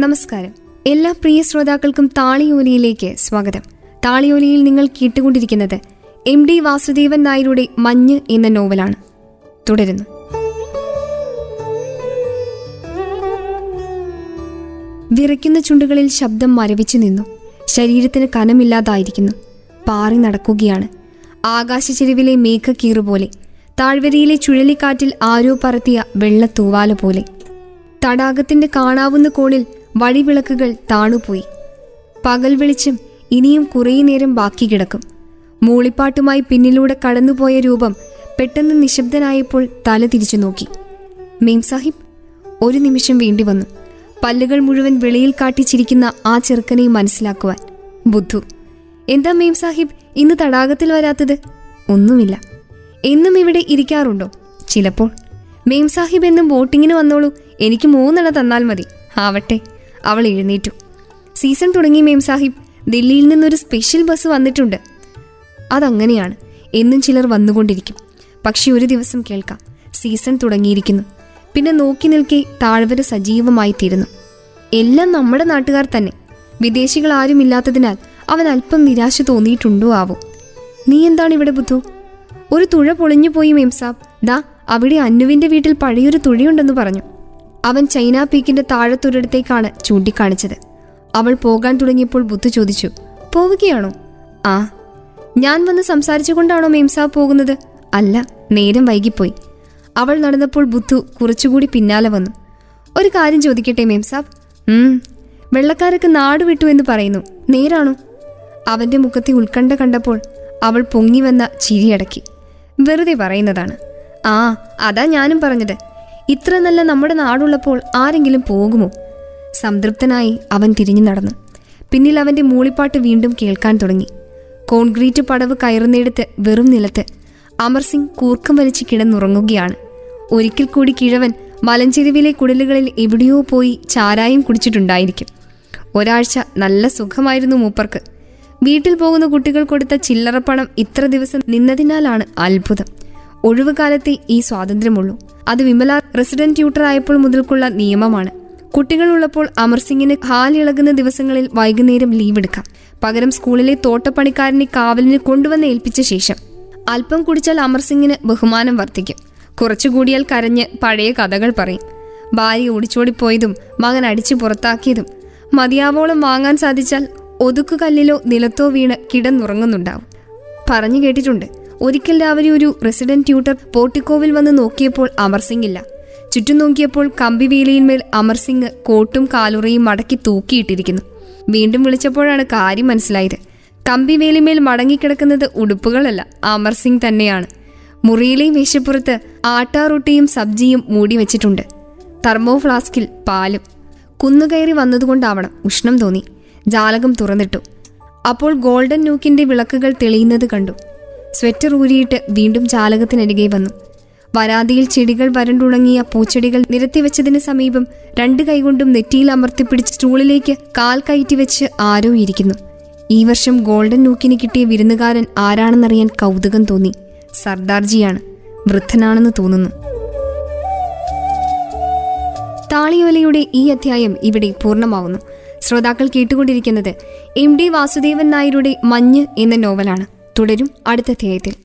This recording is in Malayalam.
നമസ്കാരം. എല്ലാ പ്രിയ ശ്രോതാക്കൾക്കും താളിയോലിയിലേക്ക് സ്വാഗതം. താളിയോലിയിൽ നിങ്ങൾ കേട്ടുകൊണ്ടിരിക്കുന്നത് എം ഡി വാസുദേവൻ നായരുടെ മഞ്ഞ് എന്ന നോവലാണ്. തുടരുന്നു. വിറയ്ക്കുന്ന ചുണ്ടുകളിൽ ശബ്ദം മരവിച്ചു നിന്നു. ശരീരത്തിന് കനമില്ലാതായിരിക്കുന്നു. പാറി നടക്കുകയാണ്. ആകാശചെരുവിലെ മേഘക്കീറു പോലെ. താഴ്വരയിലെ ചുഴലിക്കാറ്റിൽ ആരോ പറത്തിയ വെള്ളത്തൂവാല പോലെ. തടാകത്തിന്റെ കാണാവുന്ന കോണിൽ വഴിവിളക്കുകൾ താണുപോയി. പകൽ വെളിച്ചം ഇനിയും കുറേ നേരം ബാക്കി കിടക്കും. മൂളിപ്പാട്ടുമായി പിന്നിലൂടെ കടന്നുപോയ രൂപം പെട്ടെന്ന് നിശബ്ദനായപ്പോൾ തല തിരിച്ചു നോക്കി. മീം സാഹിബ് ഒരു നിമിഷം വേണ്ടി വന്നു. പല്ലുകൾ മുഴുവൻ വെളിയിൽ കാട്ടിച്ചിരിക്കുന്ന ആ ചെറുക്കനെ മനസ്സിലാക്കുവാൻ. ബുദ്ധു എന്താ മീം സാഹിബ് ഇന്ന് തടാകത്തിൽ വരാത്തത്? ഒന്നുമില്ല. എന്നും ഇവിടെ ഇരിക്കാറുണ്ടോ? ചിലപ്പോൾ. മെയിം സാഹിബ് എന്നും ബോട്ടിങ്ങിന് വന്നോളൂ. എനിക്ക് മൂന്നെണ്ണ തന്നാൽ മതി. ആവട്ടെ. അവൾ എഴുന്നേറ്റു. സീസൺ തുടങ്ങി മേം സാഹിബ്. ദില്ലിയിൽ നിന്നൊരു സ്പെഷ്യൽ ബസ് വന്നിട്ടുണ്ട്. അതങ്ങനെയാണ്. എന്നും ചിലർ വന്നുകൊണ്ടിരിക്കും. പക്ഷെ ഒരു ദിവസം കേൾക്കാം. സീസൺ തുടങ്ങിയിരിക്കുന്നു. പിന്നെ നോക്കി നിൽക്കെ താഴ്വര സജീവമായി തീരുന്നു എല്ലാം നമ്മുടെ നാട്ടുകാർ തന്നെ. വിദേശികൾ ആരുമില്ലാത്തതിനാൽ അവൻ അല്പം നിരാശ തോന്നിയിട്ടുണ്ടോ ആവോ. നീ എന്താണ് ഇവിടെ ബുദ്ധു? ഒരു തുഴ പൊളിഞ്ഞു പോയി മേംസാബ് ദാ അവിടെ അന്നുവിന്റെ വീട്ടിൽ പഴയൊരു തുഴയുണ്ടെന്ന് പറഞ്ഞു. അവൻ ചൈന പീക്കിന്റെ താഴത്തൊരിടത്തേക്കാണ് ചൂണ്ടിക്കാണിച്ചത്. അവൾ പോകാൻ തുടങ്ങിയപ്പോൾ ബുദ്ധു ചോദിച്ചു പോവുകയാണോ? ആ. ഞാൻ വന്ന് സംസാരിച്ചുകൊണ്ടാണോ മീംസാ പോകുന്നത്? അല്ല നേരം വൈകിപ്പോയി. അവൾ നടന്നപ്പോൾ ബുദ്ധു കുറച്ചുകൂടി പിന്നാലെ വന്നു. ഒരു കാര്യം ചോദിക്കട്ടെ മേംസാബ് ഉം വെള്ളക്കാരൊക്കെ നാട് വിട്ടു എന്ന് പറയുന്നു. നേരാണോ? അവന്റെ മുഖത്തെ ഉത്കണ്ഠ കണ്ടപ്പോൾ അവൾ പൊങ്ങി വന്ന ചിരിയടക്കി. വെറുതെ പറയുന്നതാണ്. ആ അതാ ഞാനും പറഞ്ഞത്. ഇത്ര നല്ല നമ്മുടെ നാടുള്ളപ്പോൾ ആരെങ്കിലും പോകുമോ? സംതൃപ്തനായി അവൻ തിരിഞ്ഞു നടന്നു. പിന്നിൽ അവന്റെ മൂളിപ്പാട്ട് വീണ്ടും കേൾക്കാൻ തുടങ്ങി. കോൺക്രീറ്റ് പടവ് കയറുന്നിടത്ത് വെറും നിലത്ത് അമർസിംഗ് കൂർക്കം വലിച്ച് കിടന്നുറങ്ങുകയാണ്. ഒരിക്കൽ കൂടി കിഴവൻ മലഞ്ചെരുവിലെ കുടലുകളിൽ എവിടെയോ പോയി ചാരായം കുടിച്ചിട്ടുണ്ടായിരിക്കും. ഒരാഴ്ച നല്ല സുഖമായിരുന്നു മൂപ്പർക്ക്. വീട്ടിൽ പോകുന്ന കുട്ടികൾ കൊടുത്ത ചില്ലറപ്പണം ഇത്ര ദിവസം നിന്നതിനാലാണ് അത്ഭുതം. ഒഴിവുകാലത്തെ ഈ സ്വാതന്ത്ര്യമുള്ളൂ. അത് വിമല റെസിഡന്റ് ട്യൂട്ടർ ആയപ്പോൾ മുതൽക്കുള്ള നിയമമാണ്. കുട്ടികളുള്ളപ്പോൾ അമർ സിംഗിന് ഹാലിളകുന്ന ദിവസങ്ങളിൽ വൈകുന്നേരം ലീവ് എടുക്കാം. പകരം സ്കൂളിലെ തോട്ടപ്പണിക്കാരനെ കാവലിന് കൊണ്ടുവന്ന് ഏൽപ്പിച്ച ശേഷം. അല്പം കുടിച്ചാൽ അമർ സിംഗിന് ബഹുമാനം വർദ്ധിക്കും. കുറച്ചുകൂടിയാൽ കരഞ്ഞ് പഴയ കഥകൾ പറയും. ഭാര്യ ഓടിച്ചോടിപ്പോയതും മകൻ അടിച്ചു പുറത്താക്കിയതും. മതിയാവോളം വാങ്ങാൻ സാധിച്ചാൽ ഒതുക്കുകല്ലിലോ നിലത്തോ വീണ് കിടന്നുറങ്ങുന്നുണ്ടാവും. പറഞ്ഞു കേട്ടിട്ടുണ്ട്. ഒരിക്കൽ രാവിലെ ഒരു റെസിഡന്റ് ട്യൂട്ടർ പോർട്ടിക്കോവിൽ വന്ന് നോക്കിയപ്പോൾ അമർസിംഗ് ഇല്ല. ചുറ്റും നോക്കിയപ്പോൾ കമ്പിവേലിയിന്മേൽ അമർ സിംഗ് കോട്ടും കാലുറയും മടക്കി തൂക്കിയിട്ടിരിക്കുന്നു. വീണ്ടും വിളിച്ചപ്പോഴാണ് കാര്യം മനസ്സിലായത്. കമ്പിവേലിമേൽ മടങ്ങിക്കിടക്കുന്നത് ഉടുപ്പുകളല്ല അമർസിംഗ് തന്നെയാണ്. മുറിയിലെ മേശപ്പുറത്ത് ആട്ടാറൊട്ടിയും സബ്ജിയും മൂടി വെച്ചിട്ടുണ്ട്. തെർമോ ഫ്ലാസ്കിൽ പാലും കുന്നുകയറി വന്നതുകൊണ്ടാവണം ഉഷ്ണം തോന്നി. ജാലകം തുറന്നിട്ടു. അപ്പോൾ ഗോൾഡൻ നൂക്കിന്റെ വിളക്കുകൾ തെളിയുന്നത് കണ്ടു. സ്വെറ്റർ ഊരിയിട്ട് വീണ്ടും ചാലകത്തിനരികെ വന്നു. വരാതിയിൽ ചെടികൾ വരണ്ടുണങ്ങിയ പൂച്ചെടികൾ നിരത്തിവെച്ചതിന് സമീപം രണ്ട് കൈകൊണ്ടും നെറ്റിയിൽ അമർത്തിപ്പിടിച്ച് സ്റ്റൂളിലേക്ക് കാൽ കയറ്റി വെച്ച് ആരോ ഇരിക്കുന്നു. ഈ വർഷം ഗോൾഡൻ നൂക്കിന് കിട്ടിയ വിരുന്നുകാരൻ ആരാണെന്നറിയാൻ കൗതുകം തോന്നി. സർദാർജിയാണ്. വൃദ്ധനാണെന്ന് തോന്നുന്നു. താളിയോലയുടെ ഈ അധ്യായം ഇവിടെ പൂർണമാവുന്നു. ശ്രോതാക്കൾ കേട്ടുകൊണ്ടിരിക്കുന്നത് എം ഡി വാസുദേവൻ നായരുടെ മഞ്ഞ് എന്ന നോവലാണ്. തുടരും അടുത്ത അധ്യായത്തിൽ.